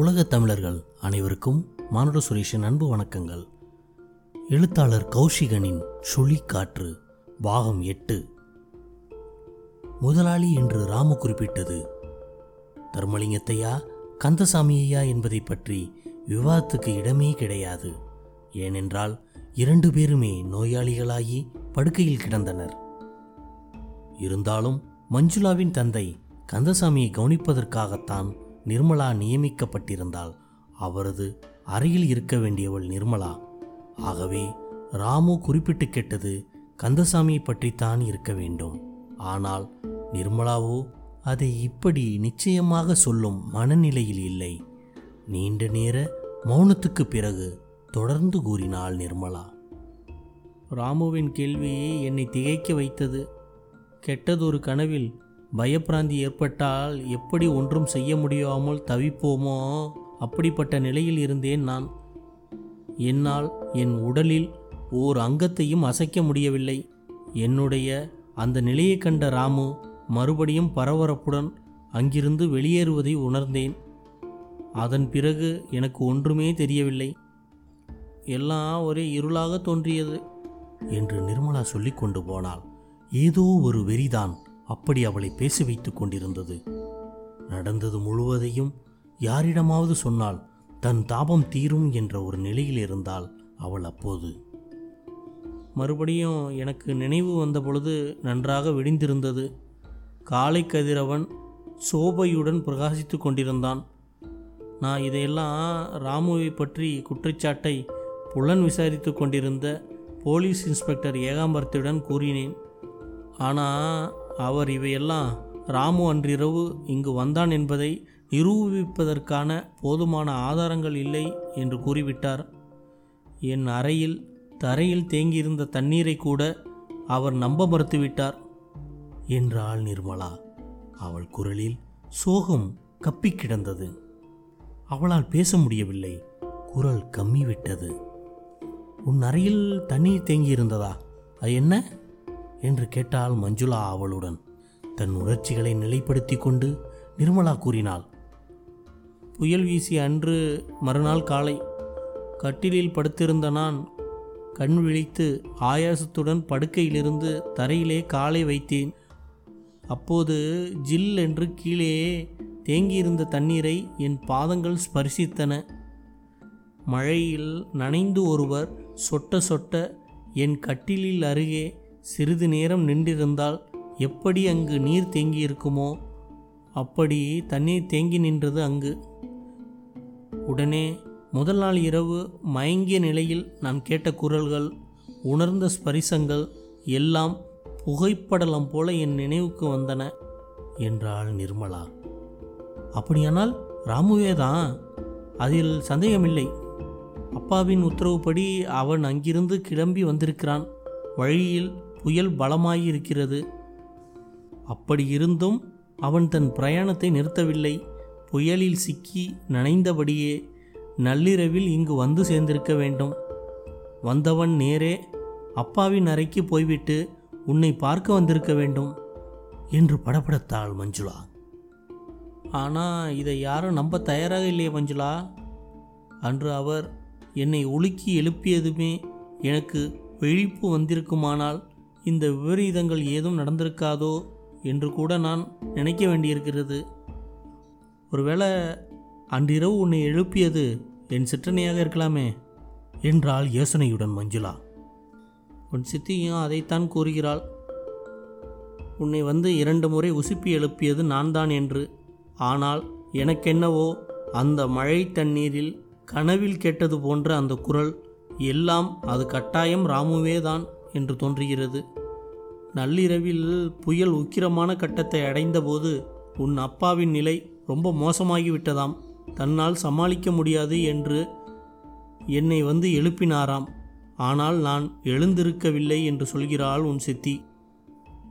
உலகத் தமிழர்கள் அனைவருக்கும் மானுட சுரேஷின் அன்பு வணக்கங்கள். எழுத்தாளர் கௌஷிகனின் சுழிக்காற்று பாகம் எட்டு. முதலாளி என்று ராமு குறிப்பிட்டது. தர்மலிங்கத்தையா கந்தசாமியையா என்பதை பற்றி விவாதத்துக்கு இடமே கிடையாது. ஏனென்றால் இரண்டு பேருமே நோயாளிகளாகி படுக்கையில் கிடந்தனர். இருந்தாலும் மஞ்சுளாவின் தந்தை கந்தசாமியை கவனிப்பதற்காகத்தான் நிர்மலா நியமிக்கப்பட்டிருந்தால் அவரது அறையில் இருக்க வேண்டியவள் நிர்மலா. ஆகவே ராமு குறிப்பிட்டு கேட்டது கந்தசாமியை பற்றித்தான் இருக்க வேண்டும். ஆனால் நிர்மலாவோ அதை இப்படி நிச்சயமாக சொல்லும் மனநிலையில் இல்லை. நீண்ட நேர மௌனத்துக்கு பிறகு தொடர்ந்து கூறினாள் நிர்மலா. ராமுவின் கேள்வியே என்னை திகைக்க வைத்தது. கெட்டதொரு கனவில் பயப்பிராந்தி ஏற்பட்டால் எப்படி ஒன்றும் செய்ய முடியாமல் தவிப்போமோ? அப்படிப்பட்ட நிலையில் இருந்தேன் நான். என்னால் என் உடலில் ஓர் அங்கத்தையும் அசைக்க முடியவில்லை. என்னுடைய அந்த நிலையை கண்ட ராமு மறுபடியும் பரபரப்புடன் அங்கிருந்து வெளியேறுவதை உணர்ந்தேன். அதன் பிறகு எனக்கு ஒன்றுமே தெரியவில்லை. எல்லாம் ஒரே இருளாக தோன்றியது என்று நிர்மலா சொல்லிக் கொண்டு போனாள். ஏதோ ஒரு வெறிதான். அப்படி அவளை பேச வைத்துக் கொண்டிருந்தது. நடந்தது முழுவதையும் யாரிடமாவது சொன்னால் தன் தாபம் தீரும் என்ற ஒரு நிலையில் இருந்தால் அவள் அப்போது. மறுபடியும் எனக்கு நினைவு வந்த பொழுது நன்றாக விடிந்திருந்தது. காலை கதிரவன் சோபையுடன் பிரகாசித்து கொண்டிருந்தான். நான் இதையெல்லாம் ராமுவை பற்றி குற்றச்சாட்டை புலன் விசாரித்து கொண்டிருந்த போலீஸ் இன்ஸ்பெக்டர் ஏகாம்பரத்துடன் கூறினேன். ஆனால் அவர் இவையெல்லாம் ராமு அன்றிரவு இங்கு வந்தான் என்பதை நிரூபிப்பதற்கான போதுமான ஆதாரங்கள் இல்லை என்று கூறிவிட்டார். என் அறையில் தரையில் தேங்கியிருந்த தண்ணீரை கூட அவர் நம்ப மறுத்துவிட்டார். என்றாள் நிர்மலா. அவள் குரலில் சோகம் கப்பி கிடந்தது. அவளால் பேச முடியவில்லை. குரல் கம்மி விட்டது உன் அறையில் தண்ணீர் தேங்கியிருந்ததா? அது என்ன? என்று கேட்டாள் மஞ்சுளா அவளுடன். தன் உணர்ச்சிகளை நிலைப்படுத்தி கொண்டு நிர்மலா கூறினாள் புயல் வீசிய அன்று மறுநாள் காலை கட்டிலில் படுத்திருந்த நான் கண் விழித்து ஆயாசத்துடன் படுக்கையிலிருந்து தரையிலே காலை வைத்தேன். அப்போது ஜில் என்று கீழே தேங்கியிருந்த தண்ணீரை என் பாதங்கள் ஸ்பரிசித்தன. மழையில் நனைந்து ஒருவர் சொட்ட சொட்ட என் கட்டிலில் அருகே சிறிது நேரம் நின்றிருந்தால் எப்படி அங்கு நீர் தேங்கியிருக்குமோ அப்படி தண்ணீர் தேங்கி நின்றது அங்கு. உடனே முதல் நாள் இரவு மயங்கிய நிலையில் நாம் கேட்ட குரல்கள் உணர்ந்த ஸ்பரிசங்கள் எல்லாம் புகைப்படலம் போல என் நினைவுக்கு வந்தன என்றாள் நிர்மலா. அப்படியானால் ராமுவே தான் அதில் சந்தேகமில்லை. அப்பாவின் உத்தரவுப்படி அவன் அங்கிருந்து கிளம்பி வந்திருக்கிறான். வழியில் புயல் பலமாயிருக்கிறது. அப்படி இருந்தும் அவன் தன் பிரயாணத்தை நிறுத்தவில்லை. புயலில் சிக்கி நனைந்தபடியே நள்ளிரவில் இங்கு வந்து சேர்ந்திருக்க வேண்டும். வந்தவன் நேரே அப்பாவின் அறைக்கு போய்விட்டு உன்னை பார்க்க வந்திருக்க வேண்டும் என்று படபடத்தாள் மஞ்சுளா. ஆனால் இதை யாரும் நம்ப தயாராக இல்லையே மஞ்சுளா. அன்று அவர் என்னை உலுக்கி எழுப்பியதுமே எனக்கு விழிப்பு வந்திருக்குமானால் இந்த விபரீதங்கள் ஏதும் நடந்திருக்காதோ என்று கூட நான் நினைக்க வேண்டியிருக்கிறது. ஒருவேளை அன்றிரவு உன்னை எழுப்பியது என் சிற்றனையாக இருக்கலாமே என்றாள் யோசனையுடன் மஞ்சுளா. உன் சித்தியும் அதைத்தான் கூறுகிறாள். உன்னை வந்து இரண்டு முறை உசுப்பி எழுப்பியது நான் தான் என்று. ஆனால் எனக்கென்னவோ அந்த மழை தண்ணீரில் கனவில் கேட்டது போன்ற அந்த குரல் எல்லாம் அது கட்டாயம் ராமுவே தான் என்று தோன்றுகிறது. நள்ளிரவில் புயல் உக்கிரமான கட்டத்தை அடைந்தபோது உன் அப்பாவின் நிலை ரொம்ப மோசமாகிவிட்டதாம். தன்னால் சமாளிக்க முடியாது என்று என்னை வந்து எழுப்பினாராம். ஆனால் நான் எழுந்திருக்கவில்லை என்று சொல்கிறாள் உன் சித்தி.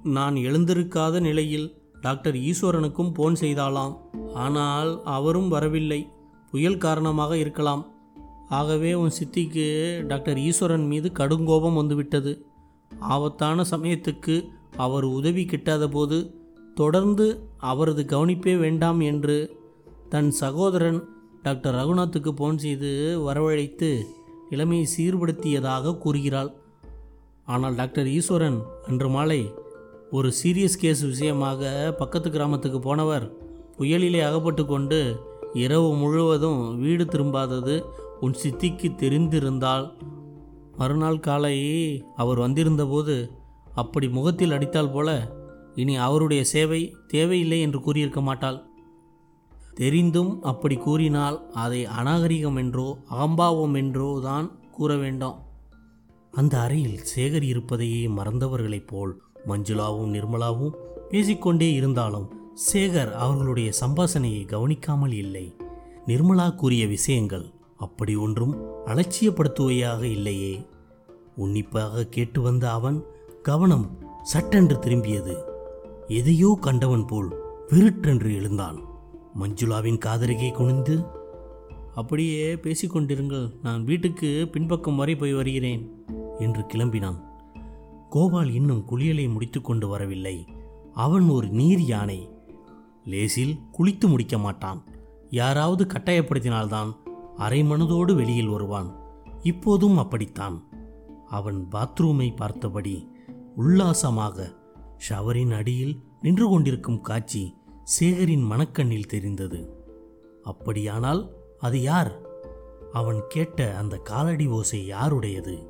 நான் எழுந்திருக்காத நிலையில் டாக்டர் ஈஸ்வரனுக்கும் போன் செய்தாளாம். ஆனால் அவரும் வரவில்லை. புயல் காரணமாக இருக்கலாம். ஆகவே உன் சித்திக்கு டாக்டர் ஈஸ்வரன் மீது கடுங்கோபம் வந்துவிட்டது. ஆபத்தான சமயத்துக்கு அவர் உதவி கிட்டாத போது தொடர்ந்து அவரது கவனிப்பே வேண்டாம் என்று தன் சகோதரன் டாக்டர் ரகுநாத்துக்கு போன் செய்து வரவழைத்து நிலைமையை சீர்படுத்தியதாக கூறுகிறாள். ஆனால் டாக்டர் ஈஸ்வரன் அன்று மாலை ஒரு சீரியஸ் கேஸ் விஷயமாக பக்கத்து கிராமத்துக்கு போனவர் புயலிலே அகப்பட்டு கொண்டு இரவு முழுவதும் வீடு திரும்பாதது உன் சித்திக்கு தெரிந்திருந்தால். மறுநாள் காலை அவர் வந்திருந்தபோது அப்படி முகத்தில் அடித்தால் போல இனி அவருடைய சேவை தேவையில்லை என்று கூறியிருக்க மாட்டாள். தெரிந்தும் அப்படி கூறினால் அதை அநாகரிகம் என்றோ அகம்பாவம் என்றோ தான் கூற வேண்டும். அந்த அறையில் சேகர் இருப்பதையே மறந்தவர்களைப் போல் மஞ்சுளாவும் நிர்மலாவும் பேசிக்கொண்டே இருந்தாலும் சேகர் அவர்களுடைய சம்பாஷணையை கவனிக்காமல் இல்லை. நிர்மலா கூறிய விஷயங்கள் அப்படி ஒன்றும் அலட்சியப்படுத்துவையாக இல்லையே. உன்னிப்பாக கேட்டு வந்த அவன் கவனம் சட்டென்று திரும்பியது. எதையோ கண்டவன் போல் விருட்டென்று எழுந்தான். மஞ்சுளாவின் காதருகே குனிந்து அப்படியே பேசிக்கொண்டிருங்கள் நான் வீட்டுக்கு பின்பக்கம் வரை போய் வருகிறேன் என்று கிளம்பினான். கோபால் இன்னும் குளியலை முடித்துக்கொண்டு வரவில்லை. அவன் ஒரு நீர் யானை லேசில் குளித்து முடிக்க மாட்டான். யாராவது கட்டாயப்படுத்தினால்தான் அரை மனதோடு வெளியில் வருவான். இப்போதும் அப்படித்தான். அவன் பாத்ரூமை பார்த்தபடி உல்லாசமாக ஷவரின் அடியில் நின்று கொண்டிருக்கும் காட்சி சேகரின் மனக்கண்ணில் தெரிந்தது. அப்படியானால் அது யார்? அவன் கேட்ட அந்த காலடி ஓசை யாருடையது?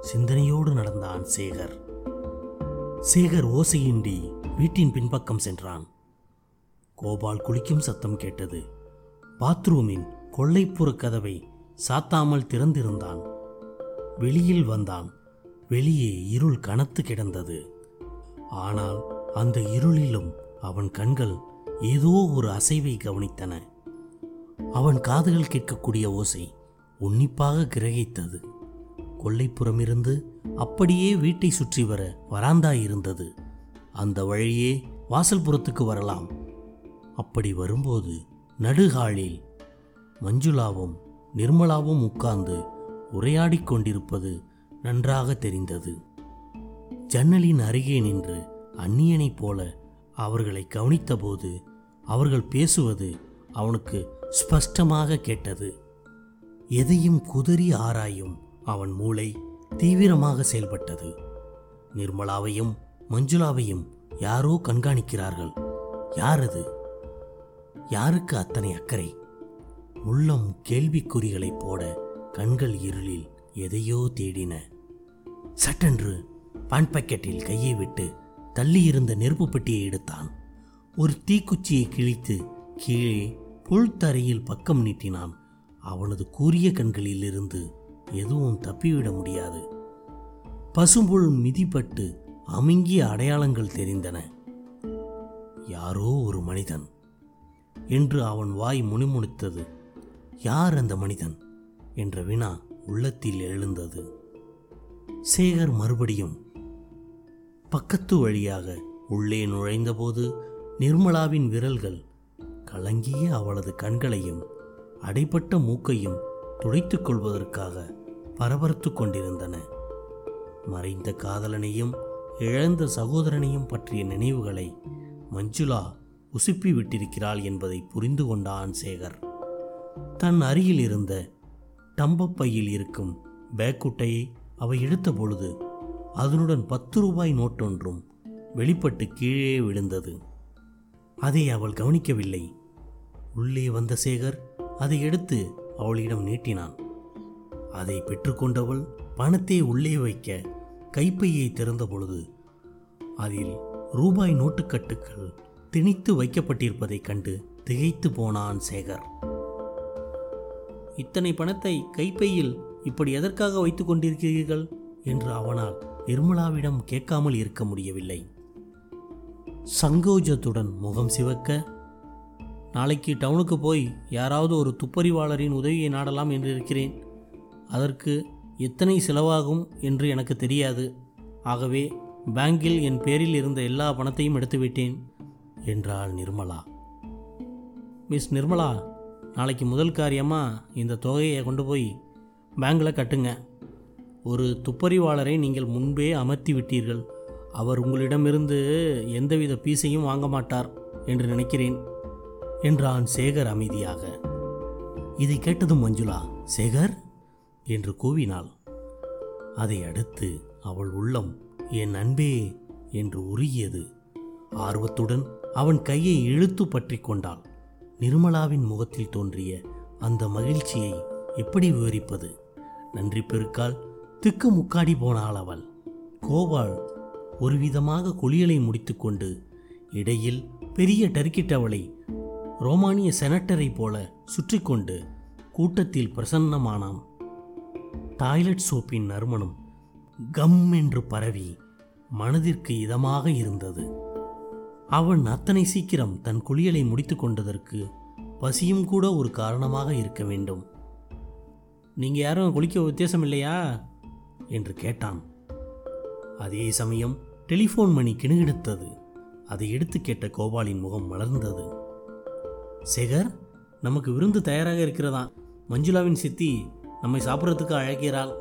சிந்தனையோடு நடந்தான் சேகர். சேகர் ஓசையின்றி வீட்டின் பின்பக்கம் சென்றான். கோபால் குளிக்கும் சத்தம் கேட்டது. பாத்ரூமின் கொள்ளைப்புற கதவை சாத்தாமல் திறந்திருந்தான். வெளியில் வந்தான். வெளியே இருள் கனத்து கிடந்தது. ஆனால் அந்த இருளிலும் அவன் கண்கள் ஏதோ ஒரு அசைவை கவனித்தன. அவன் காதுகள் கேட்கக்கூடிய ஓசை உன்னிப்பாக கிரகித்தது. கொல்லைப்புறமிருந்து அப்படியே வீட்டை சுற்றி வர வராந்தா இருந்தது. அந்த வழியே வாசல்புறத்துக்கு வரலாம். அப்படி வரும்போது நடுகாலில் மஞ்சுளாவும் நிர்மலாவும் உட்கார்ந்து உரையாடிக் கொண்டிருப்பது நன்றாக தெரிந்தது. ஜன்னலின் அருகே நின்று அந்நியனைப் போல அவர்களை கவனித்தபோது அவர்கள் பேசுவது அவனுக்கு ஸ்பஷ்டமாக கேட்டது. எதையும் குதறி ஆராயும் அவன் மூளை தீவிரமாக செயல்பட்டது. நிர்மலாவையும் மஞ்சுளாவையும் யாரோ கண்காணிக்கிறார்கள். யார் அது? யாருக்கு அத்தனை அக்கறை? உள்ளம் கேள்விக்குறிகளைப் போட கண்கள் இருளில் எதையோ தேடின. சட்டென்று பான் பாக்கெட்டில் கையை விட்டு தள்ளியிருந்த நெருப்பு பெட்டியை எடுத்தான். ஒரு தீக்குச்சியை கிழித்து கீழே புல்தரையில் பக்கம் நீட்டினான். அவனது கூரிய கண்களிலிருந்து எதுவும் தப்பிவிட முடியாது. பசும்புல் மிதிப்பட்டு அமுங்கிய அடையாளங்கள் தெரிந்தன. யாரோ ஒரு மனிதன் என்று அவன் வாய் முணுமுணுத்தது. யார் அந்த மனிதன்? என்ற வினா உள்ளத்தில் எழுந்தது. சேகர் மறுபடியும் பக்கத்து வழியாக உள்ளே நுழைந்தபோது நிர்மலாவின் விரல்கள் கலங்கிய அவளது கண்களையும் அடைப்பட்ட மூக்கையும் துடைத்துக் கொள்வதற்காக பரபரத்து கொண்டிருந்தன. மறைந்த காதலனையும் இழந்த சகோதரனையும் பற்றிய நினைவுகளை மஞ்சுளா உசுப்பி விட்டிருக்கிறாள் என்பதை புரிந்து கொண்டான் சேகர். தன் அருகில் இருந்த டம்பப்பையில் இருக்கும் பேக்குட்டையை அவை எடுத்த பொழுது அதனுடன் பத்து ரூபாய் நோட்டொன்றும் வெளிப்பட்டு கீழே விழுந்தது. அதை அவள் கவனிக்கவில்லை. உள்ளே வந்த சேகர் அதை எடுத்து அவளிடம் நீட்டினான். அதை பெற்றுக்கொண்டவள் பணத்தை உள்ளே வைக்க கைப்பையை திறந்த பொழுது அதில் ரூபாய் நோட்டுக்கட்டுகள் திணித்து வைக்கப்பட்டிருப்பதைக் கண்டு திகைத்து போனான் சேகர். இத்தனை பணத்தை கைப்பையில் இப்படி எதற்காக வைத்துக் கொண்டிருக்கிறீர்கள்? என்று அவனால் நிர்மலாவிடம் கேட்காமல் இருக்க முடியவில்லை. சங்கோஜத்துடன் முகம் சிவக்க நாளைக்கு டவுனுக்கு போய் யாராவது ஒரு துப்பறிவாளரின் உதவியை நாடலாம் என்று இருக்கிறேன் அதற்கு எத்தனை செலவாகும் என்று எனக்கு தெரியாது. ஆகவே பேங்கில் என் பேரில் இருந்த எல்லா பணத்தையும் எடுத்துவிட்டேன். என்றாள் நிர்மலா. மிஸ் நிர்மலா நாளைக்கு முதல் காரியமாக இந்த தொகையை கொண்டு போய் பேங்கில் கட்டுங்க. ஒரு துப்பறிவாளரை நீங்கள் முன்பே அமர்த்தி விட்டீர்கள். அவர் உங்களிடமிருந்து எந்தவித பீஸையும் வாங்க மாட்டார் என்று நினைக்கிறேன் என்றான் சேகர் அமைதியாக. இதை கேட்டதும் மஞ்சுளா சேகர்? என்று கூவினாள். அதை அடுத்து அவள் உள்ளம் என் அன்பே என்று உருகியது. ஆர்வத்துடன் அவன் கையை இழுத்து பற்றி கொண்டாள். நிர்மலாவின் முகத்தில் தோன்றிய அந்த மகிழ்ச்சியை எப்படி விவரிப்பது? நன்றி பெருக்கால் திக்கு முக்காடி போனாள் அவள். கோபால் ஒரு விதமாக குளியலை முடித்துக்கொண்டு இடையில் பெரிய டர்க்கிட்டவளை ரோமானிய செனட்டரை போல சுற்றி கொண்டு கூட்டத்தில் பிரசன்னமானான். டாய்லெட் சோப்பின் நறுமணம் கம் என்று பரவி மனதிற்கு இதமாக இருந்தது. அவன் அத்தனை சீக்கிரம் தன் குளியலை முடித்து கொண்டதற்கு பசியும் கூட ஒரு காரணமாக இருக்க வேண்டும். நீங்கள் யாரும் குளிக்க வித்தியாசம் இல்லையா? என்று கேட்டான். அதே சமயம் டெலிஃபோன் மணி கிணுகிடுத்தது. அதை எடுத்து கேட்ட கோபாலின் முகம் மலர்ந்தது. சேகர் நமக்கு விருந்து தயாராக இருக்கிறதா? மஞ்சுளாவின் சித்தி நம்மை சாப்பிட்றதுக்கு அழைக்கிறாள்.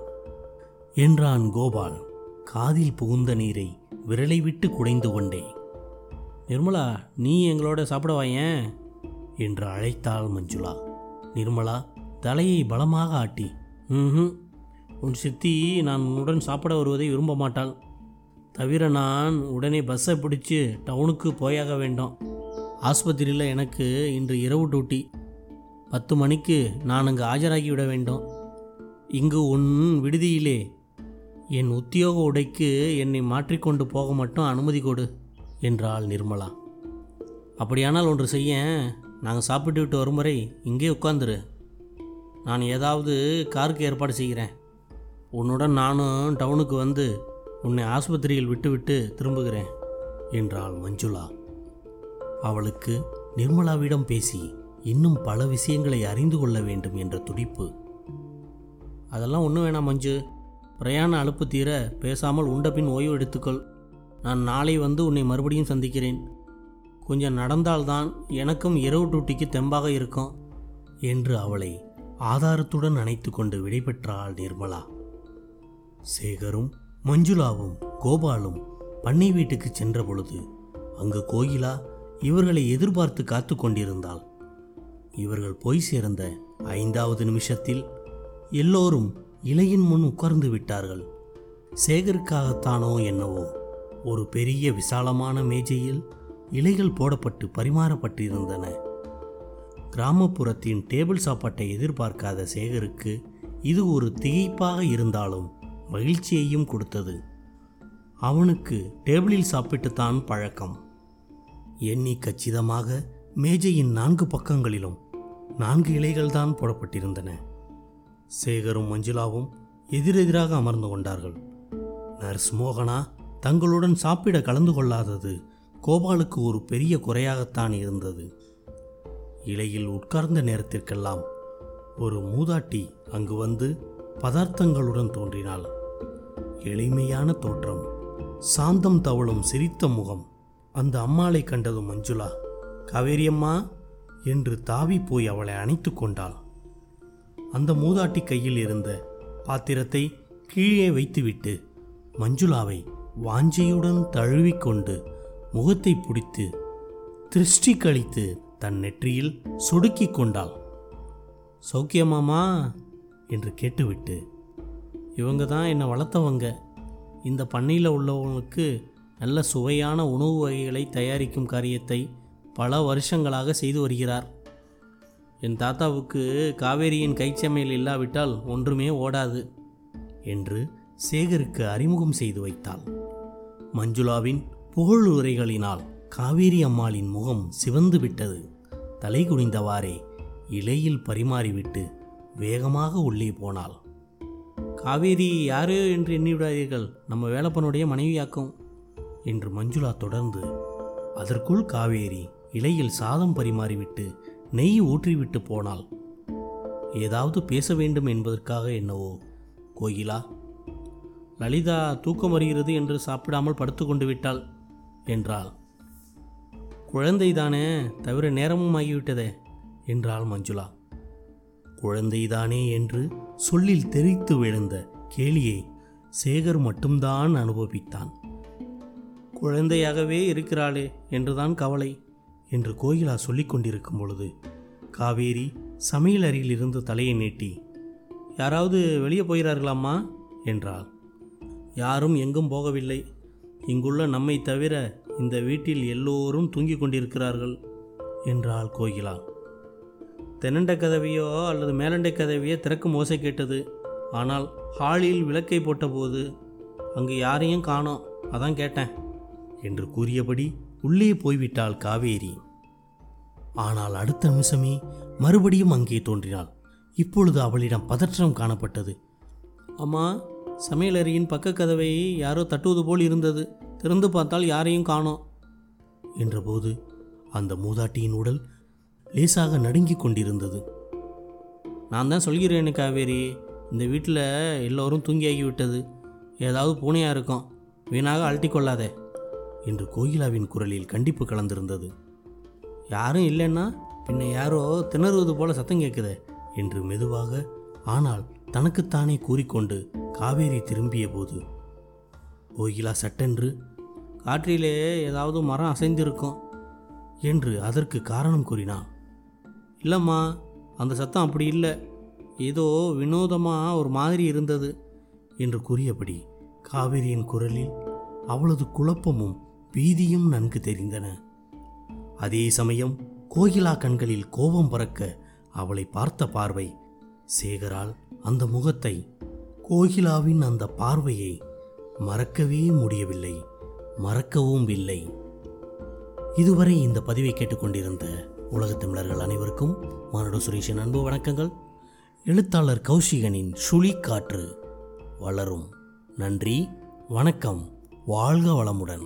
என்றான் கோபால். காதில் புகுந்த நீரை விரலை விட்டு குடைந்து கொண்டே. நிர்மலா நீ எங்களோட சாப்பிட வாயேன் என்று அழைத்தாள் மஞ்சுளா. நிர்மலா தலையை பலமாக ஆட்டி ம் உன் சித்தி நான் உன்னுடன் சாப்பிட வருவதை விரும்ப மாட்டாள். தவிர நான் உடனே பஸ்ஸை பிடிச்சு டவுனுக்கு போயாக வேண்டும். ஆஸ்பத்திரியில் எனக்கு இன்று இரவு டூட்டி பத்து மணிக்கு நான் அங்கு ஆஜராகி விட வேண்டும். இங்கு உன் விடுதியிலே என் உத்தியோக உடைக்கு என்னை மாற்றிக்கொண்டு போக மட்டும் அனுமதி கொடு. என்றாள் நிர்மலா. அப்படியானால் ஒன்று செய்ய நாங்கள் சாப்பிட்டு விட்டு வரும் வரை இங்கே உட்காந்துரு நான் ஏதாவது காருக்கு ஏற்பாடு செய்கிறேன். உன்னுடன் நானும் டவுனுக்கு வந்து உன்னை ஆஸ்பத்திரியில் விட்டுவிட்டு திரும்புகிறேன் என்றாள் மஞ்சுளா. அவளுக்கு நிர்மலாவிடம் பேசி இன்னும் பல விஷயங்களை அறிந்து கொள்ள வேண்டும் என்ற துடிப்பு. அதெல்லாம் ஒன்றும் வேணாம் மஞ்சு. பிரயாண அலுப்பு தீர பேசாமல் உண்டபின் ஓய்வு எடுத்துக்கொள். நான் நாளை வந்து உன்னை மறுபடியும் சந்திக்கிறேன். கொஞ்சம் நடந்தால்தான் எனக்கும் இரவு டூட்டிக்கு தெம்பாக இருக்கும் என்று அவளை ஆதாரத்துடன் அணைத்து கொண்டு விடைபெற்றாள் நிர்மலா. சேகரும் மஞ்சுளாவும் கோபாலும் பண்ணை வீட்டுக்கு சென்ற பொழுது அங்கு கோயிலா இவர்களை எதிர்பார்த்து காத்து கொண்டிருந்தாள். இவர்கள் போய் சேர்ந்த ஐந்தாவது நிமிஷத்தில் எல்லோரும் இலையின் முன் உட்கார்ந்து விட்டார்கள். சேகருக்காகத்தானோ என்னவோ ஒரு பெரிய விசாலமான மேஜையில் இலைகள் போடப்பட்டு பரிமாறப்பட்டிருந்தன. கிராமப்புறத்தின் டேபிள் சாப்பாட்டை எதிர்பார்க்காத சேகருக்கு இது ஒரு திகைப்பாக இருந்தாலும் மகிழ்ச்சியையும் கொடுத்தது. அவனுக்கு டேபிளில் சாப்பிட்டுத்தான் பழக்கம். எண்ணி கச்சிதமாக மேஜையின் நான்கு பக்கங்களிலும் நான்கு இலைகள்தான் போடப்பட்டிருந்தன. சேகரும் மஞ்சுளாவும் எதிரெதிராக அமர்ந்து கொண்டார்கள். நர்ஸ் மோகனா தங்களுடன் சாப்பிட கலந்து கொள்ளாதது கோபாலுக்கு ஒரு பெரிய குறையாகத்தான் இருந்தது. இலையில் உட்கார்ந்த நேரத்திற்கெல்லாம் ஒரு மூதாட்டி அங்கு வந்து பதார்த்தங்களுடன் தோன்றினாள். எளிமையான தோற்றம் சாந்தம் தவழும் சிரித்த முகம். அந்த அம்மாளை கண்டதும் மஞ்சுளா காவேரியம்மா என்று தாவி போய் அவளை அணைத்து கொண்டாள். அந்த மூதாட்டி கையில் இருந்த பாத்திரத்தை கீழே வைத்துவிட்டு மஞ்சுளாவை வாஞ்சையுடன் தழுவிக்கொண்டு முகத்தை பிடித்து திருஷ்டி கழித்து தன் நெற்றியில் சொடுக்கி கொண்டாள். சௌக்கியமாமா என்று கேட்டுவிட்டு இவங்க தான் என்னை வளர்த்தவங்க. இந்த பண்ணையில் உள்ளவங்களுக்கு நல்ல சுவையான உணவு வகைகளை தயாரிக்கும் காரியத்தை பல வருஷங்களாக செய்து வருகிறார். என் தாத்தாவுக்கு காவேரியின் கைச்சமையல் இல்லாவிட்டால் ஒன்றுமே ஓடாது என்று சேகருக்கு அறிமுகம் செய்து வைத்தாள். மஞ்சுளாவின் புகழுரைகளினால் காவேரி அம்மாளின் முகம் சிவந்து விட்டது. தலை குனிந்தவாறே இலையில் பரிமாறிவிட்டு வேகமாக உள்ளே போனாள். காவேரி யாரு என்று எண்ணிவிடாதீர்கள். நம்ம வேலப்பனுடைய மனைவியாக்கும் என்று மஞ்சுளா தொடர்ந்து. அதற்குள் காவேரி இலையில் சாதம் பரிமாறிவிட்டு நெய் ஊற்றிவிட்டு போனாள். ஏதாவது பேச வேண்டும் என்பதற்காக என்னவோ கோயிலா லலிதா தூக்கம் வருகிறது என்று சாப்பிடாமல் படுத்து கொண்டு விட்டாள் என்றாள். குழந்தைதானே தவிர நேரமும் ஆகிவிட்டதே என்றாள் மஞ்சுளா. குழந்தைதானே என்று சொல்லில் தெரித்து விழுந்த கேலியை சேகர் மட்டும்தான் அனுபவித்தான். குழந்தையாகவே இருக்கிறாளே என்றுதான் கவலை என்று கோயிலா சொல்லிக் கொண்டிருக்கும் பொழுது காவேரி சமையல் அறையில் இருந்து தலையை நீட்டி யாராவது வெளியே போகிறார்களாம்மா? என்றாள். யாரும் எங்கும் போகவில்லை. இங்குள்ள நம்மை தவிர இந்த வீட்டில் எல்லோரும் தூங்கிக் கொண்டிருக்கிறார்கள் என்றாள் கோகிலா. தென்னண்டை கதவையோ அல்லது மேலண்டை கதவையோ திறக்கும் ஓசை கேட்டது. ஆனால் ஹாலில் விளக்கை போட்டபோது அங்கு யாரையும் காணோம் அதான் கேட்டேன் என்று கூறியபடி உள்ளே போய்விட்டாள் காவேரி. ஆனால் அடுத்த நிமிஷமே மறுபடியும் அங்கே தோன்றினாள். இப்பொழுது அவளிடம் பதற்றம் காணப்பட்டது. அம்மா சமையலறையின் பக்க கதவை யாரோ தட்டுவது போல் இருந்தது. திறந்து பார்த்தால் யாரையும் காணோம். என்றபோது அந்த மூதாட்டியின் உடல் லேசாக நடுங்கிக் கொண்டிருந்தது. நான் தான் சொல்கிறேனே காவேரி இந்த வீட்டில் எல்லோரும் தூங்கியாகி விட்டது ஏதாவது பூனையாக இருக்கும் வீணாக அழட்டிக்கொள்ளாதே என்று கோகிலாவின் குரலில் கண்டிப்பு கலந்திருந்தது. யாரும் இல்லைன்னா பின்ன யாரோ திணறுவது போல சத்தம் கேட்குதே என்று மெதுவாக ஆனால் தனக்குத்தானே கூறிக்கொண்டு காவேரி திரும்பிய போது கோகிலா சட்டென்று காற்றிலே ஏதாவது மரம் அசைந்திருக்கும் என்று அதற்கு காரணம் கூறினான். இல்லைம்மா அந்த சத்தம் அப்படி இல்லை. ஏதோ வினோதமாக ஒரு மாதிரி இருந்தது என்று கூறியபடி காவேரியின் குரலில் அவளது குழப்பமும் பீதியும் நன்கு தெரிந்தன. அதே சமயம் கோகிலா கண்களில் கோபம் பறக்க அவளை பார்த்த பார்வை சேகரால் அந்த முகத்தை கோகிலாவின் அந்த பார்வையை மறக்கவே முடியவில்லை. மறக்கவும் இல்லை. இதுவரை இந்த பதிவை கேட்டுக்கொண்டிருந்த உலகத் தமிழர்கள் அனைவருக்கும் மானுட சுரேஷின் அன்பு வணக்கங்கள். எழுத்தாளர் கௌஷிகனின் சுழி காற்று வளரும். நன்றி வணக்கம் வாழ்க வளமுடன்.